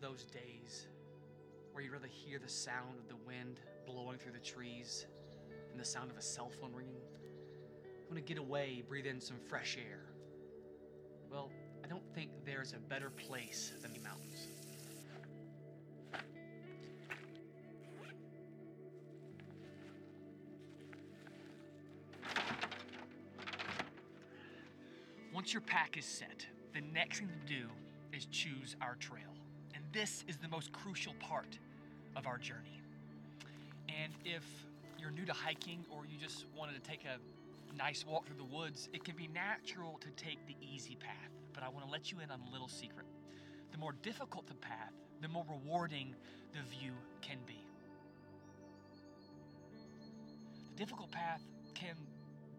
those days where you'd rather hear the sound of the wind blowing through the trees than the sound of a cell phone ringing? You want to get away, breathe in some fresh air. Well, I don't think there's a better place than the mountains. Once your pack is set, the next thing to do is choose our trail. This is the most crucial part of our journey. And if you're new to hiking or you just wanted to take a nice walk through the woods, it can be natural to take the easy path. But I want to let you in on a little secret. The more difficult the path, the more rewarding the view can be. The difficult path can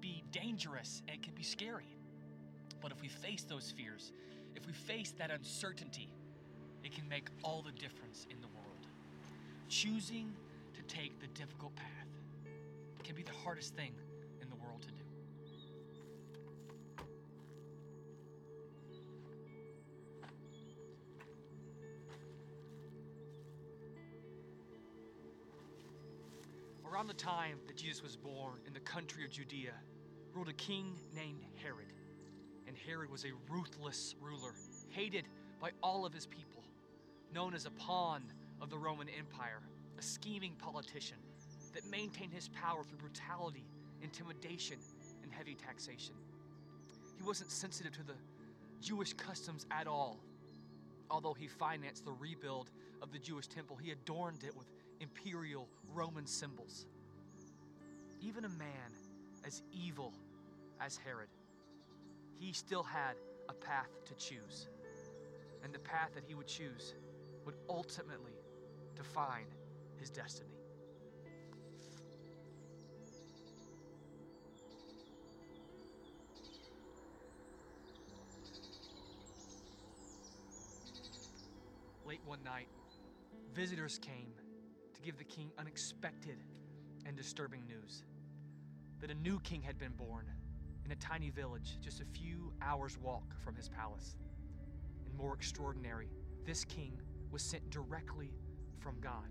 be dangerous and can be scary. But if we face those fears, if we face that uncertainty, it can make all the difference in the world. Choosing to take the difficult path can be the hardest thing in the world to do. Around the time that Jesus was born in the country of Judea, ruled a king named Herod. And Herod was a ruthless ruler, hated by all of his people, known as a pawn of the Roman Empire, a scheming politician that maintained his power through brutality, intimidation, and heavy taxation. He wasn't sensitive to the Jewish customs at all. Although he financed the rebuild of the Jewish temple, he adorned it with imperial Roman symbols. Even a man as evil as Herod, he still had a path to choose. And the path that he would choose would ultimately define his destiny. Late one night, visitors came to give the king unexpected and disturbing news that a new king had been born in a tiny village just a few hours' walk from his palace. And more extraordinary, this king was sent directly from God.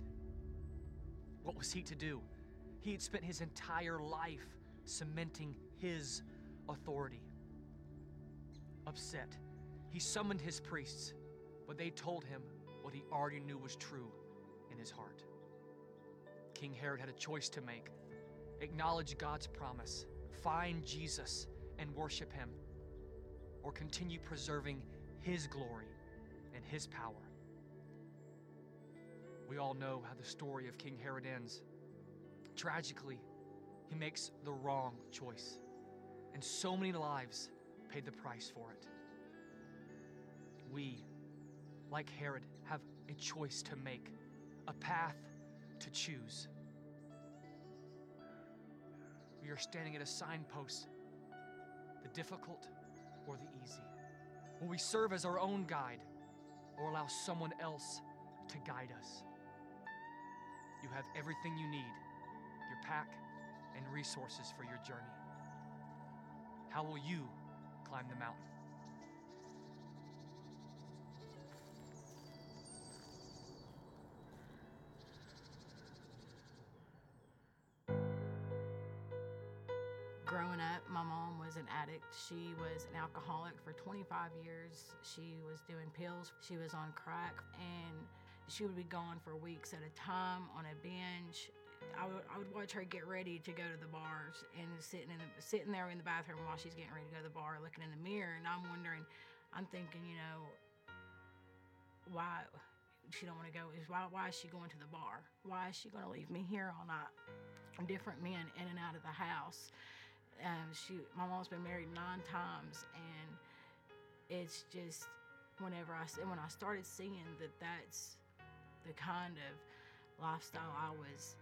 What was he to do? He had spent his entire life cementing his authority. Upset, he summoned his priests, but they told him what he already knew was true in his heart. King Herod had a choice to make acknowledge God's promise, find Jesus and worship him, or continue preserving his glory and his power. We all know how the story of King Herod ends. Tragically, he makes the wrong choice, and so many lives paid the price for it. We, like Herod, have a choice to make, a path to choose. We are standing at a signpost, the difficult or the easy. Will we serve as our own guide or allow someone else to guide us? You have everything you need your pack and resources for your journey. How will you climb the mountain? Growing up, my mom was an addict. She was an alcoholic for 25 years. She was doing pills. She was on crack, and she would be gone for weeks at a time on a binge. I would, I would watch her get ready to go to the bars and sitting in the, sitting there in the bathroom while she's getting ready to go to the bar, looking in the mirror, and I'm wondering, I'm thinking, you know, why she don't want to go? Is why why is she going to the bar? Why is she going to leave me here all night? Different men in and out of the house. Um, she, my mom's been married nine times, and it's just whenever I when I started seeing that that's the kind of lifestyle I was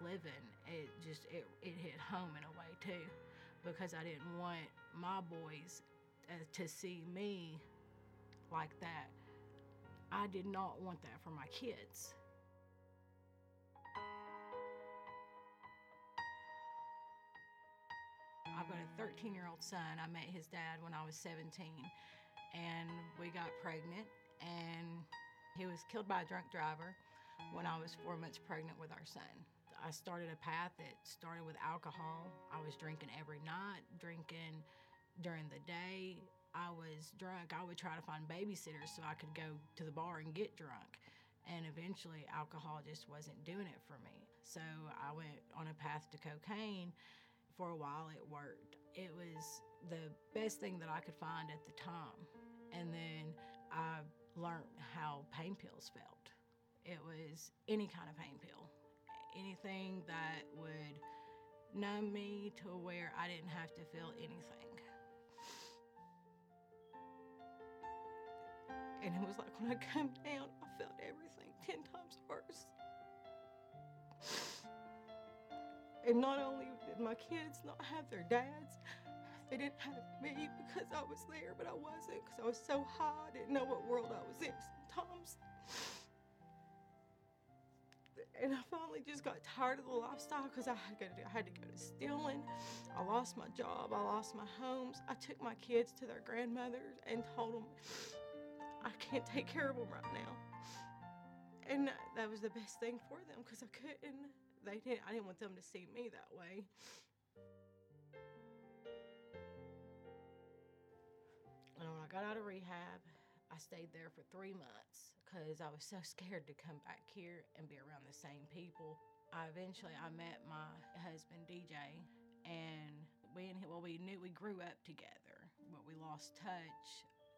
living, it just it, it hit home in a way too, because I didn't want my boys uh, to see me like that. I did not want that for my kids. I've got a 13 year old son. I met his dad when I was 17, and we got pregnant, and He was killed by a drunk driver when I was four months pregnant with our son. I started a path that started with alcohol. I was drinking every night, drinking during the day. I was drunk. I would try to find babysitters so I could go to the bar and get drunk. And eventually, alcohol just wasn't doing it for me. So I went on a path to cocaine. For a while, it worked. It was the best thing that I could find at the time. And then I learned how pain pills felt. It was any kind of pain pill, anything that would numb me to where I didn't have to feel anything. And it was like when I come down, I felt everything 10 times worse. And not only did my kids not have their dads, they didn't have me because I was there, but I wasn't because I was so high. I didn't know what world I was in sometimes. And I finally just got tired of the lifestyle because I had, to, I had to go to stealing. I lost my job. I lost my homes. I took my kids to their grandmothers and told them I can't take care of them right now. And that was the best thing for them because I couldn't. They didn't. I didn't want them to see me that way. And when I got out of rehab, I stayed there for three months because I was so scared to come back here and be around the same people. I eventually I met my husband DJ, and we and well we knew we grew up together, but we lost touch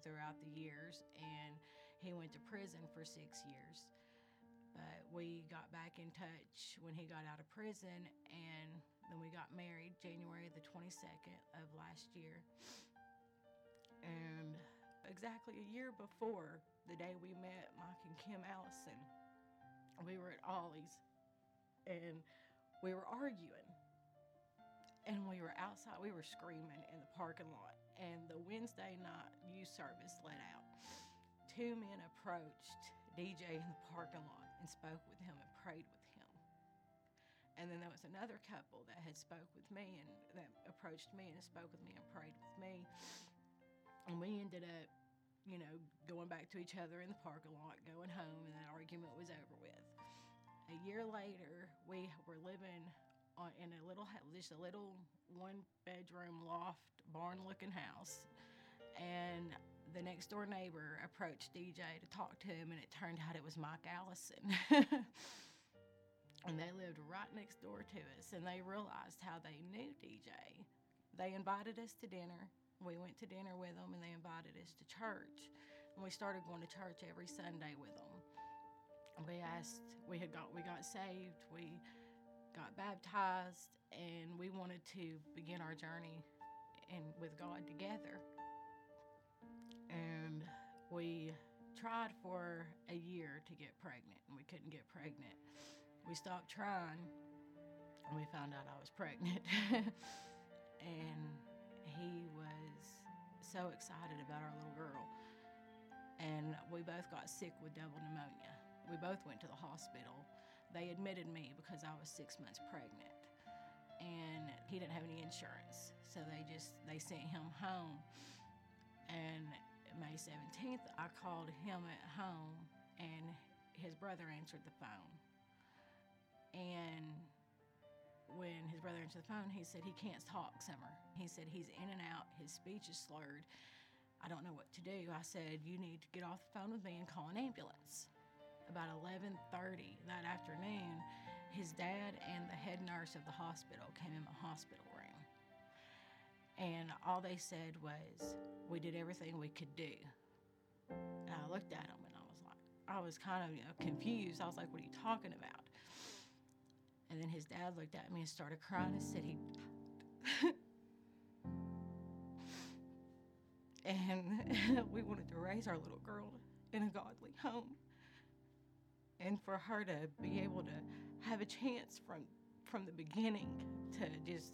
throughout the years, and he went to prison for six years. But we got back in touch when he got out of prison, and then we got married January the 22nd of last year. And exactly a year before the day we met Mike and Kim Allison, we were at Ollie's and we were arguing. And we were outside, we were screaming in the parking lot. And the Wednesday night youth service let out. Two men approached DJ in the parking lot and spoke with him and prayed with him. And then there was another couple that had spoke with me and that approached me and spoke with me and prayed with me. And we ended up, you know, going back to each other in the parking lot, going home, and that argument was over with. A year later, we were living on, in a little, just a little one bedroom loft, barn looking house. And the next door neighbor approached DJ to talk to him, and it turned out it was Mike Allison. and they lived right next door to us, and they realized how they knew DJ. They invited us to dinner. We went to dinner with them, and they invited us to church. And we started going to church every Sunday with them. We asked, we had got, we got saved, we got baptized, and we wanted to begin our journey and with God together. And we tried for a year to get pregnant, and we couldn't get pregnant. We stopped trying, and we found out I was pregnant. and he was so excited about our little girl. And we both got sick with double pneumonia. We both went to the hospital. They admitted me because I was six months pregnant. And he didn't have any insurance. So they just they sent him home. And May 17th, I called him at home and his brother answered the phone. And when his brother answered the phone, he said he can't talk, Summer. He said he's in and out, his speech is slurred. I don't know what to do. I said, You need to get off the phone with me and call an ambulance. About 11:30 that afternoon, his dad and the head nurse of the hospital came in my hospital room. And all they said was, We did everything we could do. And I looked at him and I was like, I was kind of you know, confused. I was like, What are you talking about? And then his dad looked at me and started crying and said he and we wanted to raise our little girl in a godly home. And for her to be able to have a chance from from the beginning to just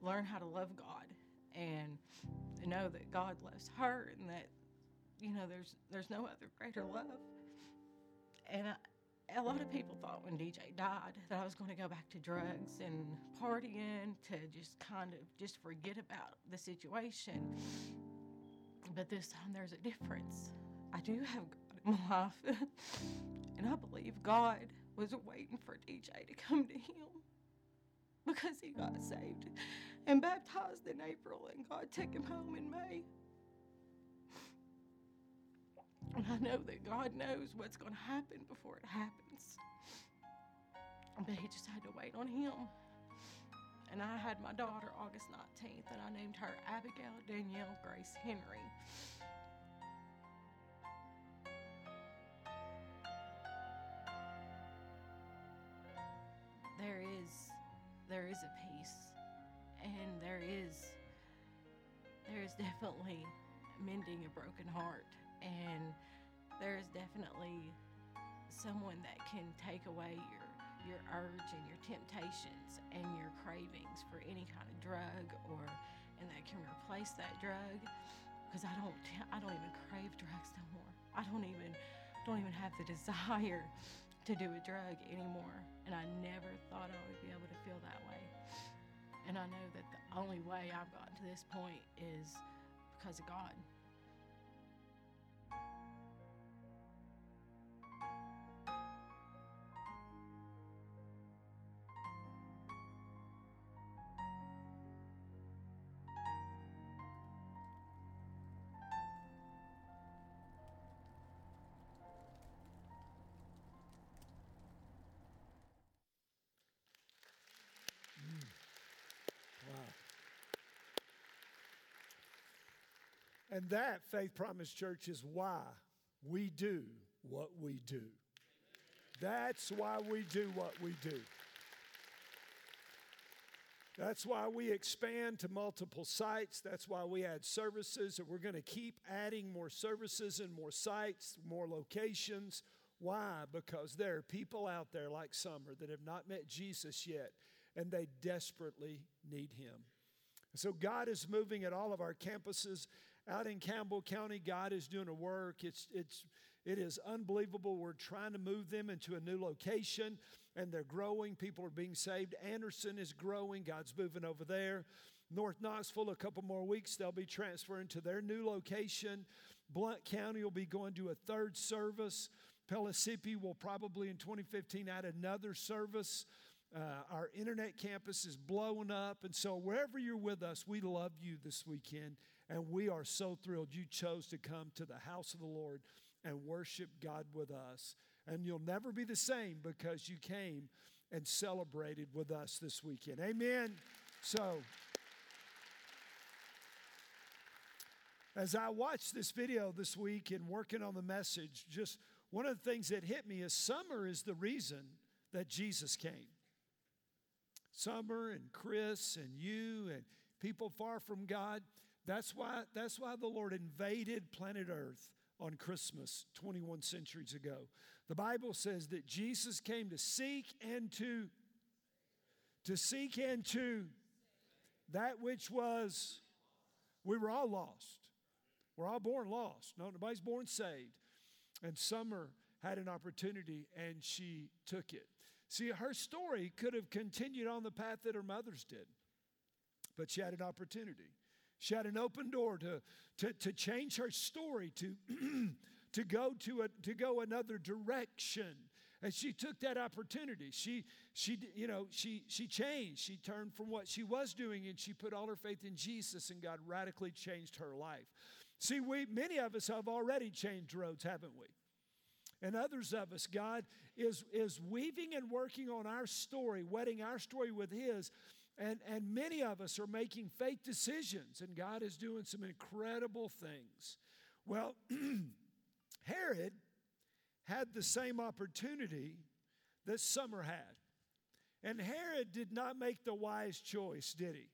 learn how to love God and know that God loves her and that you know there's there's no other greater love. And I, a lot of people thought when DJ died that I was going to go back to drugs and partying to just kind of just forget about the situation. But this time there's a difference. I do have God in my life. and I believe God was waiting for DJ to come to him because he got saved and baptized in April, and God took him home in May. And I know that God knows what's going to happen before it happens. But he just had to wait on him. And I had my daughter August 19th, and I named her Abigail Danielle Grace Henry. There is, there is a peace, and there is, there is definitely mending a broken heart, and there is definitely someone that can take away your your urge and your temptations and your cravings for any kind of drug or and that can replace that drug because I don't I don't even crave drugs no more. I don't even don't even have the desire to do a drug anymore. And I never thought I would be able to feel that way. And I know that the only way I've gotten to this point is because of God. And that, Faith Promise Church, is why we do what we do. That's why we do what we do. That's why we expand to multiple sites. That's why we add services, and we're going to keep adding more services and more sites, more locations. Why? Because there are people out there like Summer that have not met Jesus yet, and they desperately need Him. So God is moving at all of our campuses out in Campbell County, God is doing a work. It's, it's, it is unbelievable. We're trying to move them into a new location and they're growing. People are being saved. Anderson is growing. God's moving over there. North Knoxville, a couple more weeks, they'll be transferring to their new location. Blount County will be going to a third service. Pellissippi will probably in 2015 add another service. Uh, our internet campus is blowing up. And so, wherever you're with us, we love you this weekend. And we are so thrilled you chose to come to the house of the Lord and worship God with us. And you'll never be the same because you came and celebrated with us this weekend. Amen. So, as I watched this video this week and working on the message, just one of the things that hit me is summer is the reason that Jesus came. Summer and Chris and you and people far from God. That's why, that's why the Lord invaded planet Earth on Christmas 21 centuries ago. The Bible says that Jesus came to seek and to to seek and to that which was we were all lost. We're all born lost. No, nobody's born saved. And Summer had an opportunity and she took it. See, her story could have continued on the path that her mother's did, but she had an opportunity. She had an open door to, to, to change her story, to, to, go to, a, to go another direction. And she took that opportunity. She, she, you know, she, she changed. She turned from what she was doing and she put all her faith in Jesus, and God radically changed her life. See, we, many of us have already changed roads, haven't we? And others of us, God is, is weaving and working on our story, wedding our story with His and, and many of us are making faith decisions, and God is doing some incredible things. Well, Herod had the same opportunity that Summer had. And Herod did not make the wise choice, did he?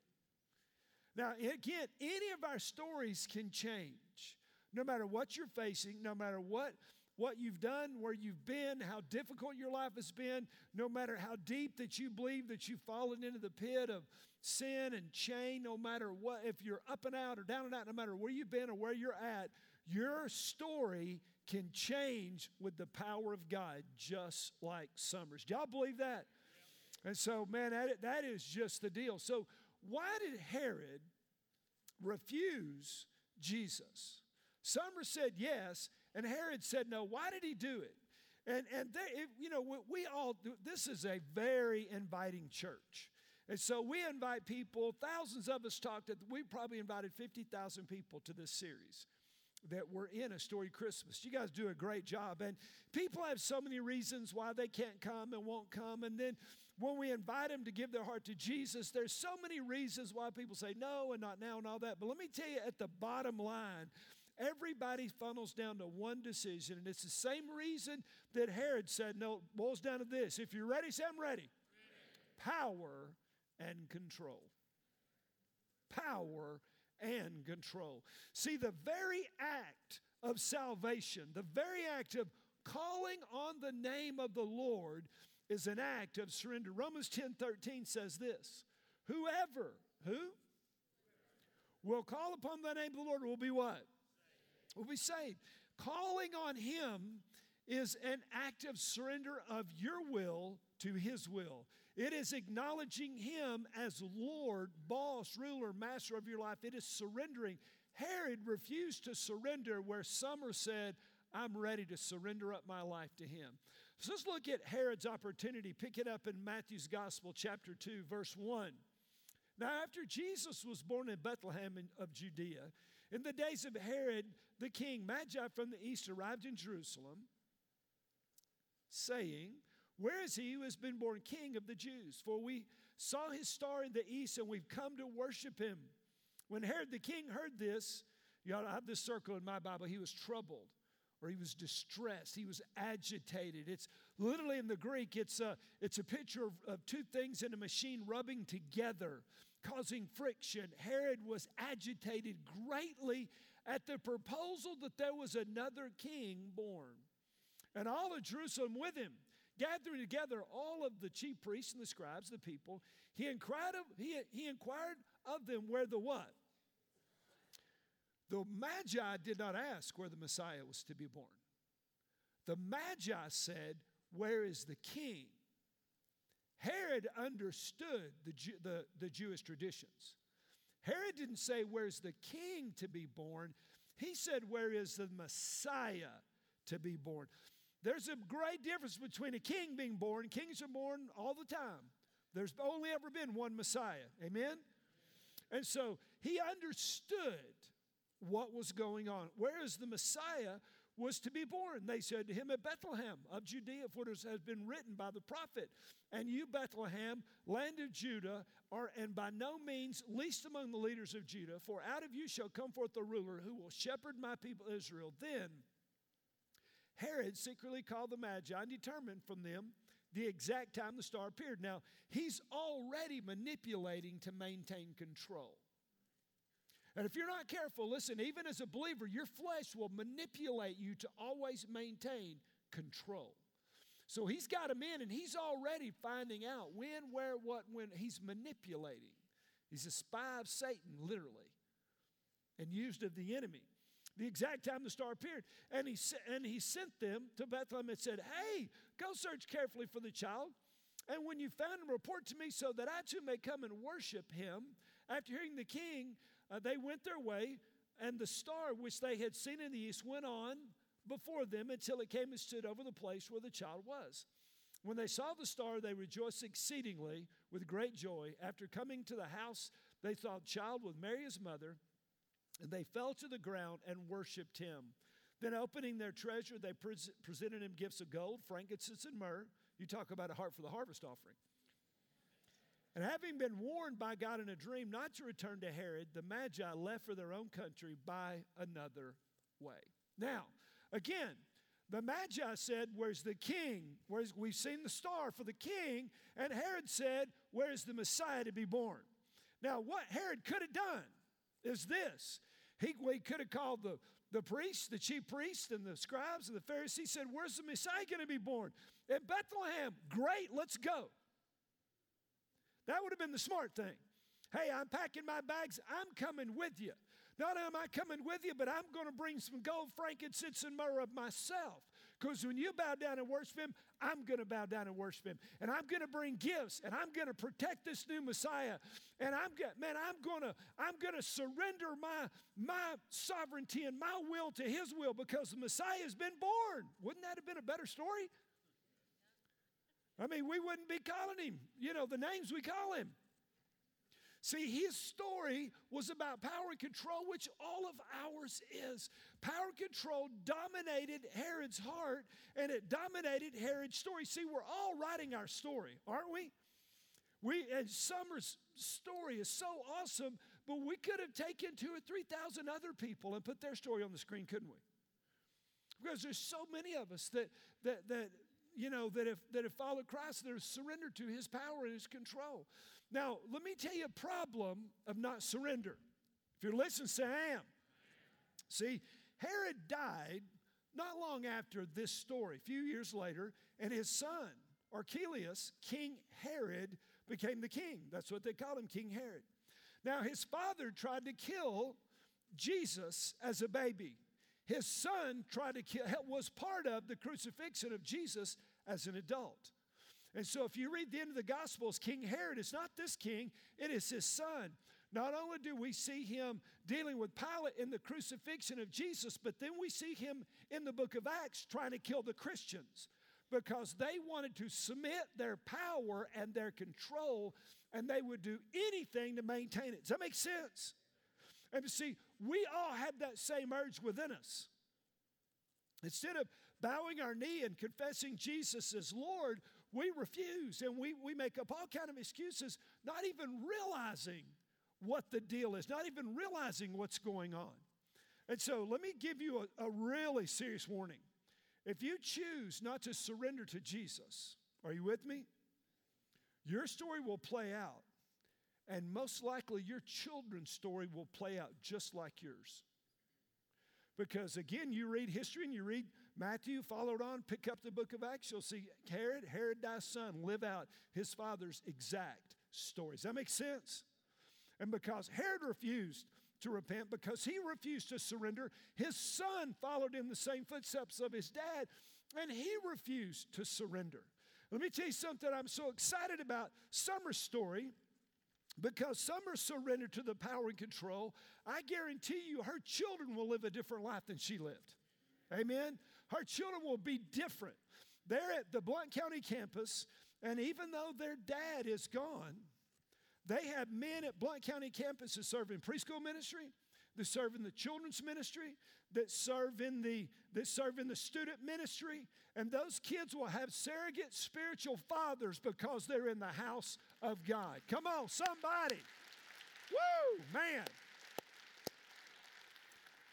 Now, again, any of our stories can change. No matter what you're facing, no matter what what you've done, where you've been, how difficult your life has been, no matter how deep that you believe that you've fallen into the pit of sin and chain, no matter what, if you're up and out or down and out, no matter where you've been or where you're at, your story can change with the power of God, just like Summers. Do y'all believe that? And so, man, that, that is just the deal. So, why did Herod refuse Jesus? Summer said yes, And Herod said no. Why did he do it? And, and they, you know, we, all, this is a very inviting church. And so we invite people, thousands of us talked, we probably invited 50,000 people to this series that we're in a story Christmas. You guys do a great job. And people have so many reasons why they can't come and won't come. And then when we invite them to give their heart to Jesus, there's so many reasons why people say no and not now and all that. But let me tell you at the bottom line, everybody funnels down to one decision. And it's the same reason that Herod said no, boils down to this. If you're ready, say I'm ready. ready. Power and control. Power and control. See, the very act of salvation, the very act of calling on the name of the Lord is an act of surrender. Romans 10 13 says this Whoever, who? Will call upon the name of the Lord will be what? Will be saved. Calling on Him is an act of surrender of your will to His will. It is acknowledging Him as Lord, boss, ruler, master of your life. It is surrendering. Herod refused to surrender where Summer said, I'm ready to surrender up my life to Him. So let's look at Herod's opportunity. Pick it up in Matthew's Gospel, chapter 2, verse 1. Now, after Jesus was born in Bethlehem of Judea, in the days of Herod the king, Magi from the east arrived in Jerusalem, saying, where is he who has been born king of the Jews? For we saw his star in the east and we've come to worship him. When Herod the king heard this, you ought to have this circle in my Bible, he was troubled or he was distressed. He was agitated. It's literally in the Greek, it's a, it's a picture of, of two things in a machine rubbing together, causing friction. Herod was agitated greatly at the proposal that there was another king born, and all of Jerusalem with him gathering together all of the chief priests and the scribes, the people, he inquired of, he, he inquired of them where the what? The Magi did not ask where the Messiah was to be born. The Magi said, Where is the king? Herod understood the, the, the Jewish traditions. Herod didn't say, Where's the king to be born? He said, Where is the Messiah to be born? There's a great difference between a king being born. Kings are born all the time. There's only ever been one Messiah. Amen? And so he understood what was going on. Whereas the Messiah was to be born, they said to him at Bethlehem of Judea, for it has been written by the prophet. And you, Bethlehem, land of Judah, are and by no means least among the leaders of Judah, for out of you shall come forth the ruler who will shepherd my people Israel. Then Herod secretly called the Magi and determined from them the exact time the star appeared. Now, he's already manipulating to maintain control. And if you're not careful, listen, even as a believer, your flesh will manipulate you to always maintain control. So he's got him in and he's already finding out when, where, what, when. He's manipulating. He's a spy of Satan, literally, and used of the enemy the exact time the star appeared. And he, and he sent them to Bethlehem and said, Hey, go search carefully for the child. And when you found him, report to me so that I too may come and worship him. After hearing the king, uh, they went their way, and the star which they had seen in the east went on before them until it came and stood over the place where the child was. When they saw the star, they rejoiced exceedingly with great joy. After coming to the house, they saw the child with Mary his mother and they fell to the ground and worshiped him. Then, opening their treasure, they pres- presented him gifts of gold, frankincense, and myrrh. You talk about a heart for the harvest offering. And having been warned by God in a dream not to return to Herod, the Magi left for their own country by another way. Now, again, the Magi said, Where's the king? Where's, we've seen the star for the king. And Herod said, Where's the Messiah to be born? Now, what Herod could have done is this he, he could have called the, the priests, the chief priests, and the scribes and the Pharisees, said, Where's the Messiah going to be born? In Bethlehem. Great, let's go. That would have been the smart thing. Hey, I'm packing my bags. I'm coming with you. Not only am I coming with you, but I'm going to bring some gold, frankincense, and myrrh of myself. Because when you bow down and worship Him, I'm going to bow down and worship Him. And I'm going to bring gifts and I'm going to protect this new Messiah. And I'm going, man, I'm going to, I'm going to surrender my, my sovereignty and my will to His will because the Messiah has been born. Wouldn't that have been a better story? I mean, we wouldn't be calling him, you know, the names we call him. See, his story was about power and control, which all of ours is. Power and control dominated Herod's heart and it dominated Herod's story. See, we're all writing our story, aren't we? We and Summer's story is so awesome, but we could have taken two or three thousand other people and put their story on the screen, couldn't we? Because there's so many of us that that that you know that if that have followed Christ, have surrendered to his power and his control. Now, let me tell you a problem of not surrender. If you're listening, say I am. See, Herod died not long after this story, a few years later, and his son, Archelaus, King Herod, became the king. That's what they called him, King Herod. Now, his father tried to kill Jesus as a baby. His son tried to kill, was part of the crucifixion of Jesus as an adult. And so, if you read the end of the Gospels, King Herod is not this king, it is his son. Not only do we see him dealing with Pilate in the crucifixion of Jesus, but then we see him in the book of Acts trying to kill the Christians because they wanted to submit their power and their control, and they would do anything to maintain it. Does that make sense? And to see, we all have that same urge within us. Instead of bowing our knee and confessing Jesus as Lord, we refuse and we, we make up all kind of excuses, not even realizing what the deal is, not even realizing what's going on. And so let me give you a, a really serious warning. If you choose not to surrender to Jesus, are you with me? Your story will play out, and most likely your children's story will play out just like yours. Because again, you read history and you read Matthew, followed on, pick up the book of Acts, you'll see Herod, Herod thy son, live out his father's exact story. Does that make sense? And because Herod refused to repent, because he refused to surrender, his son followed in the same footsteps of his dad, and he refused to surrender. Let me tell you something I'm so excited about Summer's story because some are surrendered to the power and control. I guarantee you her children will live a different life than she lived. Amen. Her children will be different. They're at the Blount County campus, and even though their dad is gone, they have men at Blount County campus that serve in preschool ministry, that serve in the children's ministry, that serve in the that serve in the student ministry, and those kids will have surrogate spiritual fathers because they're in the house of God. Come on, somebody. Woo, man.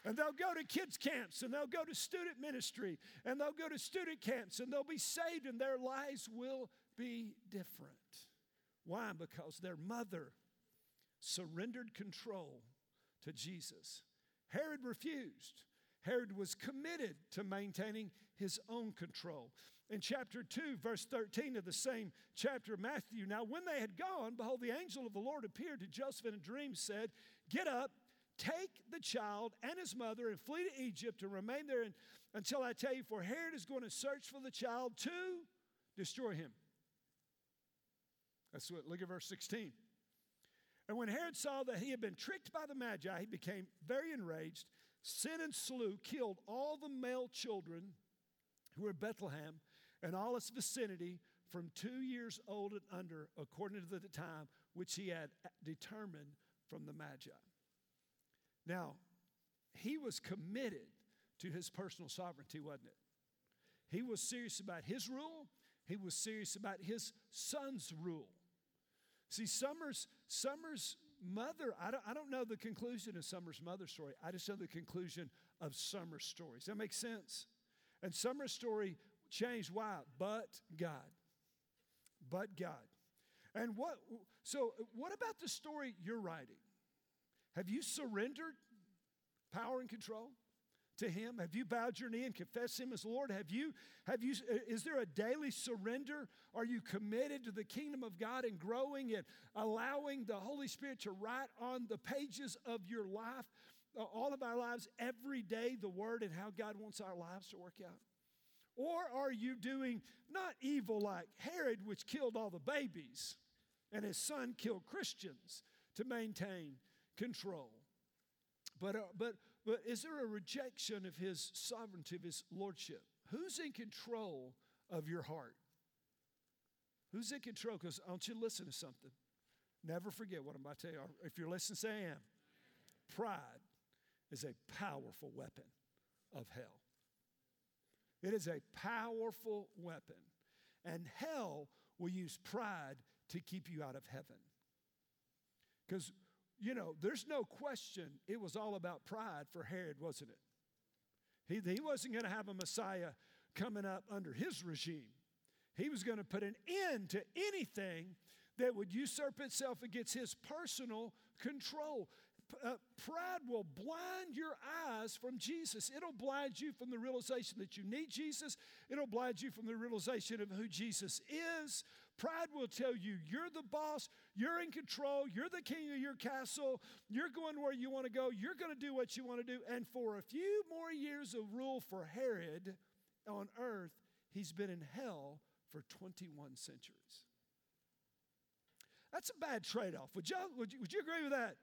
And they'll go to kids' camps and they'll go to student ministry and they'll go to student camps and they'll be saved and their lives will be different. Why? Because their mother surrendered control to Jesus. Herod refused. Herod was committed to maintaining his own control. In chapter 2, verse 13 of the same chapter of Matthew, now when they had gone, behold, the angel of the Lord appeared to Joseph in a dream, said, Get up, Take the child and his mother and flee to Egypt and remain there until I tell you, for Herod is going to search for the child to destroy him. That's what, look at verse 16. And when Herod saw that he had been tricked by the Magi, he became very enraged, sent and slew, killed all the male children who were in Bethlehem and all its vicinity from two years old and under, according to the time which he had determined from the Magi. Now, he was committed to his personal sovereignty, wasn't it? He was serious about his rule, he was serious about his son's rule. See, Summer's, Summer's mother, I don't, I don't know the conclusion of Summer's mother's story. I just know the conclusion of Summer's story. Does that make sense? And Summer's story changed. Why? But God. But God. And what, so what about the story you're writing? Have you surrendered power and control to Him? Have you bowed your knee and confessed Him as Lord? Have you, have you, is there a daily surrender? Are you committed to the kingdom of God and growing and allowing the Holy Spirit to write on the pages of your life, uh, all of our lives, every day, the Word and how God wants our lives to work out? Or are you doing not evil like Herod, which killed all the babies, and his son killed Christians to maintain control? But, uh, but, but is there a rejection of his sovereignty, of his lordship? Who's in control of your heart? Who's in control? Because I want you to listen to something. Never forget what I'm about to tell you. If you're listening, say I am. Pride is a powerful weapon of hell. It is a powerful weapon. And hell will use pride to keep you out of heaven. Because, you know, there's no question it was all about pride for Herod, wasn't it? He, he wasn't going to have a Messiah coming up under his regime. He was going to put an end to anything that would usurp itself against his personal control uh, pride will blind your eyes from Jesus. It'll blind you from the realization that you need Jesus. It'll blind you from the realization of who Jesus is. Pride will tell you you're the boss, you're in control, you're the king of your castle, you're going where you want to go, you're going to do what you want to do. And for a few more years of rule for Herod on earth, he's been in hell for 21 centuries. That's a bad trade off. Would, would, you, would you agree with that?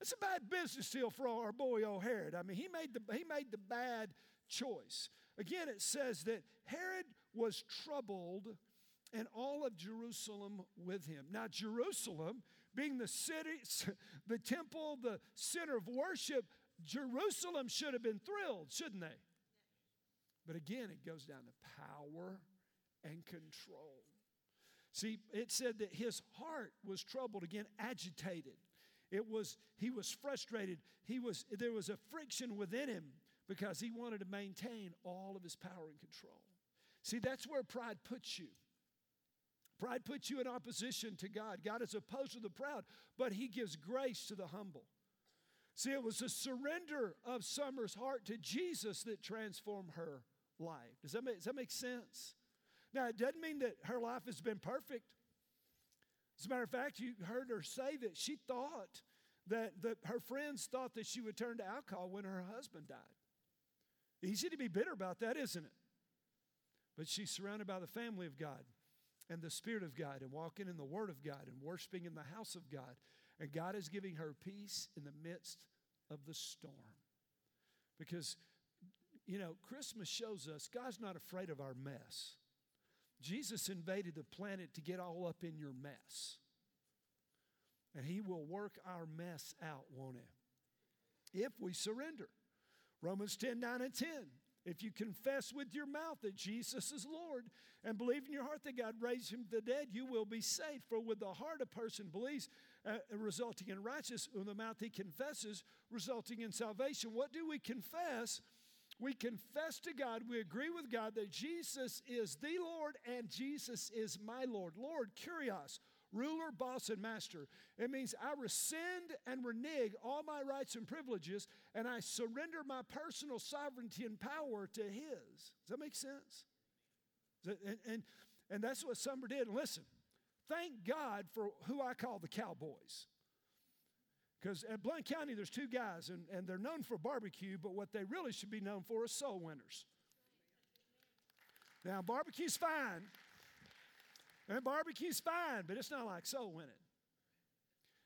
It's a bad business deal for our boy old Herod. I mean, he made the, he made the bad choice. Again, it says that Herod was troubled and all of Jerusalem with him. Now, Jerusalem, being the city, the temple, the center of worship, Jerusalem should have been thrilled, shouldn't they? But again, it goes down to power and control. See, it said that his heart was troubled, again, agitated. It was, he was frustrated. He was, there was a friction within him because he wanted to maintain all of his power and control. See, that's where pride puts you. Pride puts you in opposition to God. God is opposed to the proud, but he gives grace to the humble. See, it was the surrender of Summer's heart to Jesus that transformed her life. Does that make, does that make sense? Now, it doesn't mean that her life has been perfect. As a matter of fact, you heard her say that she thought that, that her friends thought that she would turn to alcohol when her husband died. Easy to be bitter about that, isn't it? But she's surrounded by the family of God and the Spirit of God and walking in the Word of God and worshiping in the house of God. And God is giving her peace in the midst of the storm. Because, you know, Christmas shows us God's not afraid of our mess. Jesus invaded the planet to get all up in your mess. And He will work our mess out, won't He? If we surrender. Romans 10 9 and 10. If you confess with your mouth that Jesus is Lord and believe in your heart that God raised him from the dead, you will be saved. For with the heart a person believes, uh, resulting in righteousness, with the mouth he confesses, resulting in salvation. What do we confess? We confess to God, we agree with God that Jesus is the Lord and Jesus is my Lord. Lord, Kyrios, ruler, boss, and master. It means I rescind and renege all my rights and privileges and I surrender my personal sovereignty and power to His. Does that make sense? And, and, and that's what Summer did. Listen, thank God for who I call the cowboys. Because at Blount County, there's two guys, and, and they're known for barbecue, but what they really should be known for is soul winners. Now, barbecue's fine. And barbecue's fine, but it's not like soul winning.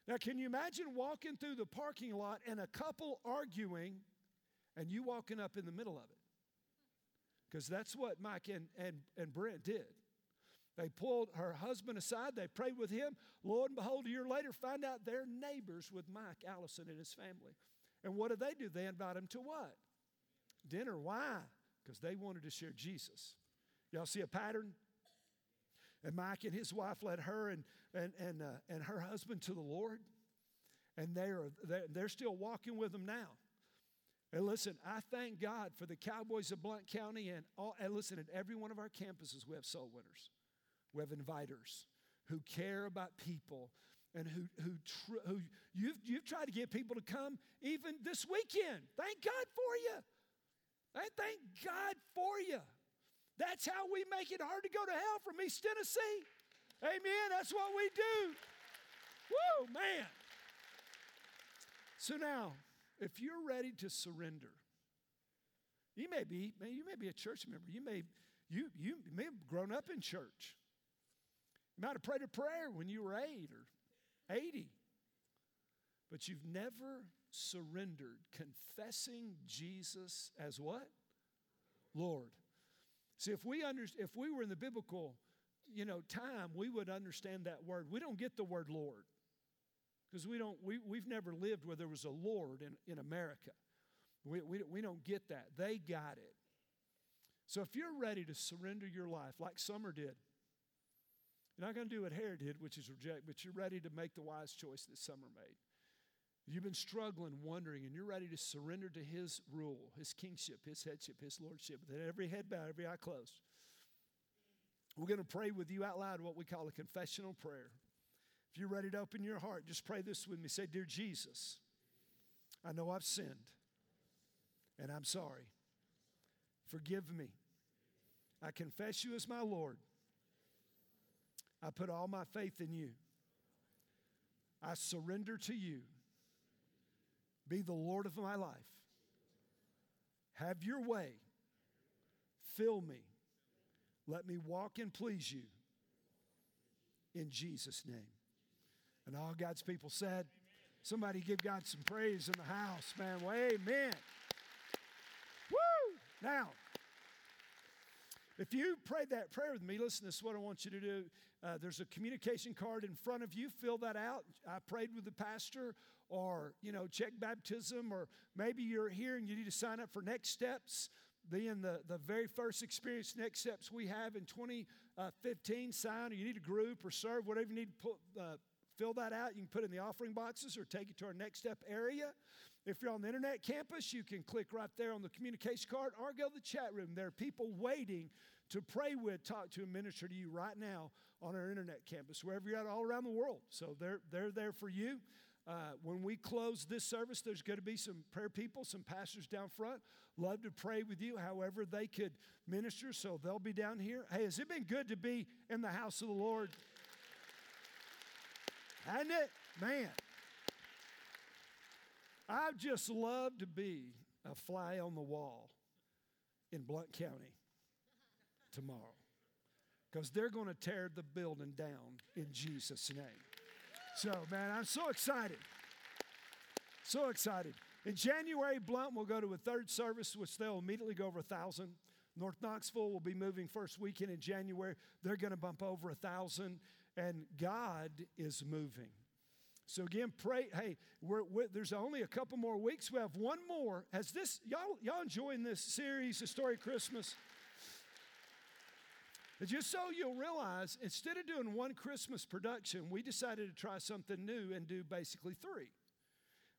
Now, can you imagine walking through the parking lot and a couple arguing and you walking up in the middle of it? Because that's what Mike and, and, and Brent did. They pulled her husband aside, they prayed with him. Lo and behold, a year later, find out they're neighbors with Mike Allison and his family. And what did they do? They invite him to what? Dinner. Why? Because they wanted to share Jesus. Y'all see a pattern? And Mike and his wife led her and, and, and, uh, and her husband to the Lord. And they're, they're, they're still walking with them now. And listen, I thank God for the Cowboys of Blount County and all, and listen, at every one of our campuses, we have soul winners. We have inviters who care about people and who, who, tr- who you've, you've tried to get people to come even this weekend. Thank God for you. I thank God for you. That's how we make it hard to go to hell from East Tennessee. Amen. That's what we do. Whoa, man. So now, if you're ready to surrender, you may be, you may be a church member. You may You, you may have grown up in church. You might have prayed a prayer when you were eight or 80. But you've never surrendered, confessing Jesus as what? Lord. See, if we, under, if we were in the biblical you know, time, we would understand that word. We don't get the word Lord because we don't, we, we've never lived where there was a Lord in, in America. We, we, we don't get that. They got it. So if you're ready to surrender your life like Summer did, you're not going to do what Herod did, which is reject, but you're ready to make the wise choice that Summer made. You've been struggling, wondering, and you're ready to surrender to His rule, His kingship, His headship, His lordship, with every head bowed, every eye closed. We're going to pray with you out loud what we call a confessional prayer. If you're ready to open your heart, just pray this with me. Say, Dear Jesus, I know I've sinned and I'm sorry. Forgive me. I confess you as my Lord. I put all my faith in you. I surrender to you. Be the Lord of my life. Have your way. Fill me let me walk and please you in Jesus' name. And all God's people said, somebody give God some praise in the house, man. Well, amen. Woo! Now, if you prayed that prayer with me, listen, this is what I want you to do. Uh, there's a communication card in front of you. Fill that out. I prayed with the pastor, or, you know, check baptism, or maybe you're here and you need to sign up for next steps being the, the very first experience, next steps we have in 2015, sign, or you need a group or serve, whatever you need to put, uh, fill that out. You can put in the offering boxes or take it to our next step area. If you're on the internet campus, you can click right there on the communication card or go to the chat room. There are people waiting to pray with, talk to, and minister to you right now on our internet campus, wherever you're at, all around the world. So they're, they're there for you. Uh, when we close this service, there's going to be some prayer people, some pastors down front. Love to pray with you, however, they could minister, so they'll be down here. Hey, has it been good to be in the house of the Lord? Hasn't it? Man. I just love to be a fly on the wall in Blount County tomorrow because they're going to tear the building down in Jesus' name. So, man, I'm so excited. So excited. In January, Blount will go to a third service, which they'll immediately go over a thousand. North Knoxville will be moving first weekend in January. They're going to bump over a thousand, and God is moving. So again, pray. Hey, we're, we're, there's only a couple more weeks. We have one more. Has this y'all y'all enjoying this series, the story of Christmas? Just so you'll realize, instead of doing one Christmas production, we decided to try something new and do basically three.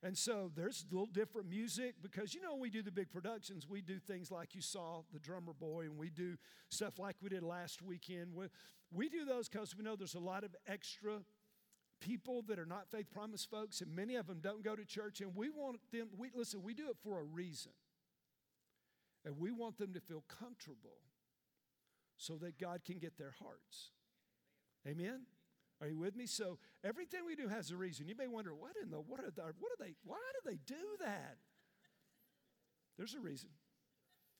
And so there's a little different music because, you know, we do the big productions. We do things like you saw the drummer boy, and we do stuff like we did last weekend. We, we do those because we know there's a lot of extra people that are not faith promise folks, and many of them don't go to church. And we want them, we, listen, we do it for a reason. And we want them to feel comfortable so that God can get their hearts. Amen? Are you with me? So everything we do has a reason. You may wonder, what in the what are the, what are they why do they do that? There's a reason.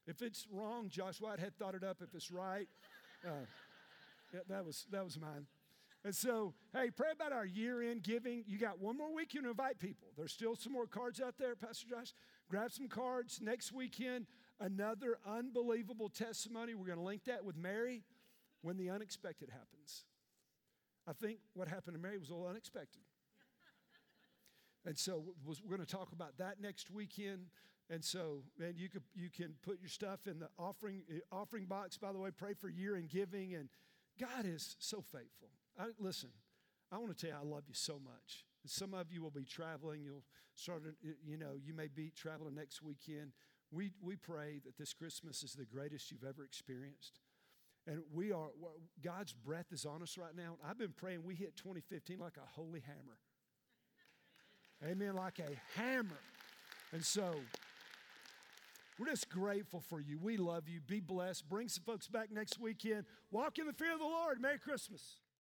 If it's wrong, Josh White had thought it up. If it's right, uh, yeah, that was that was mine. And so, hey, pray about our year-end giving. You got one more week. You can invite people. There's still some more cards out there, Pastor Josh. Grab some cards next weekend. Another unbelievable testimony. We're going to link that with Mary when the unexpected happens. I think what happened to Mary was a little unexpected. And so we're going to talk about that next weekend. And so, man, you could you can put your stuff in the offering eh, offering box. By the way, pray for year and giving. And God is so faithful. I, listen, I want to tell you, I love you so much. Some of you will be traveling. You'll start, you know, you may be traveling next weekend. We, we pray that this Christmas is the greatest you've ever experienced. And we are, God's breath is on us right now. I've been praying we hit 2015 like a holy hammer. Amen, like a hammer. And so, we're just grateful for you. We love you. Be blessed. Bring some folks back next weekend. Walk in the fear of the Lord. Merry Christmas.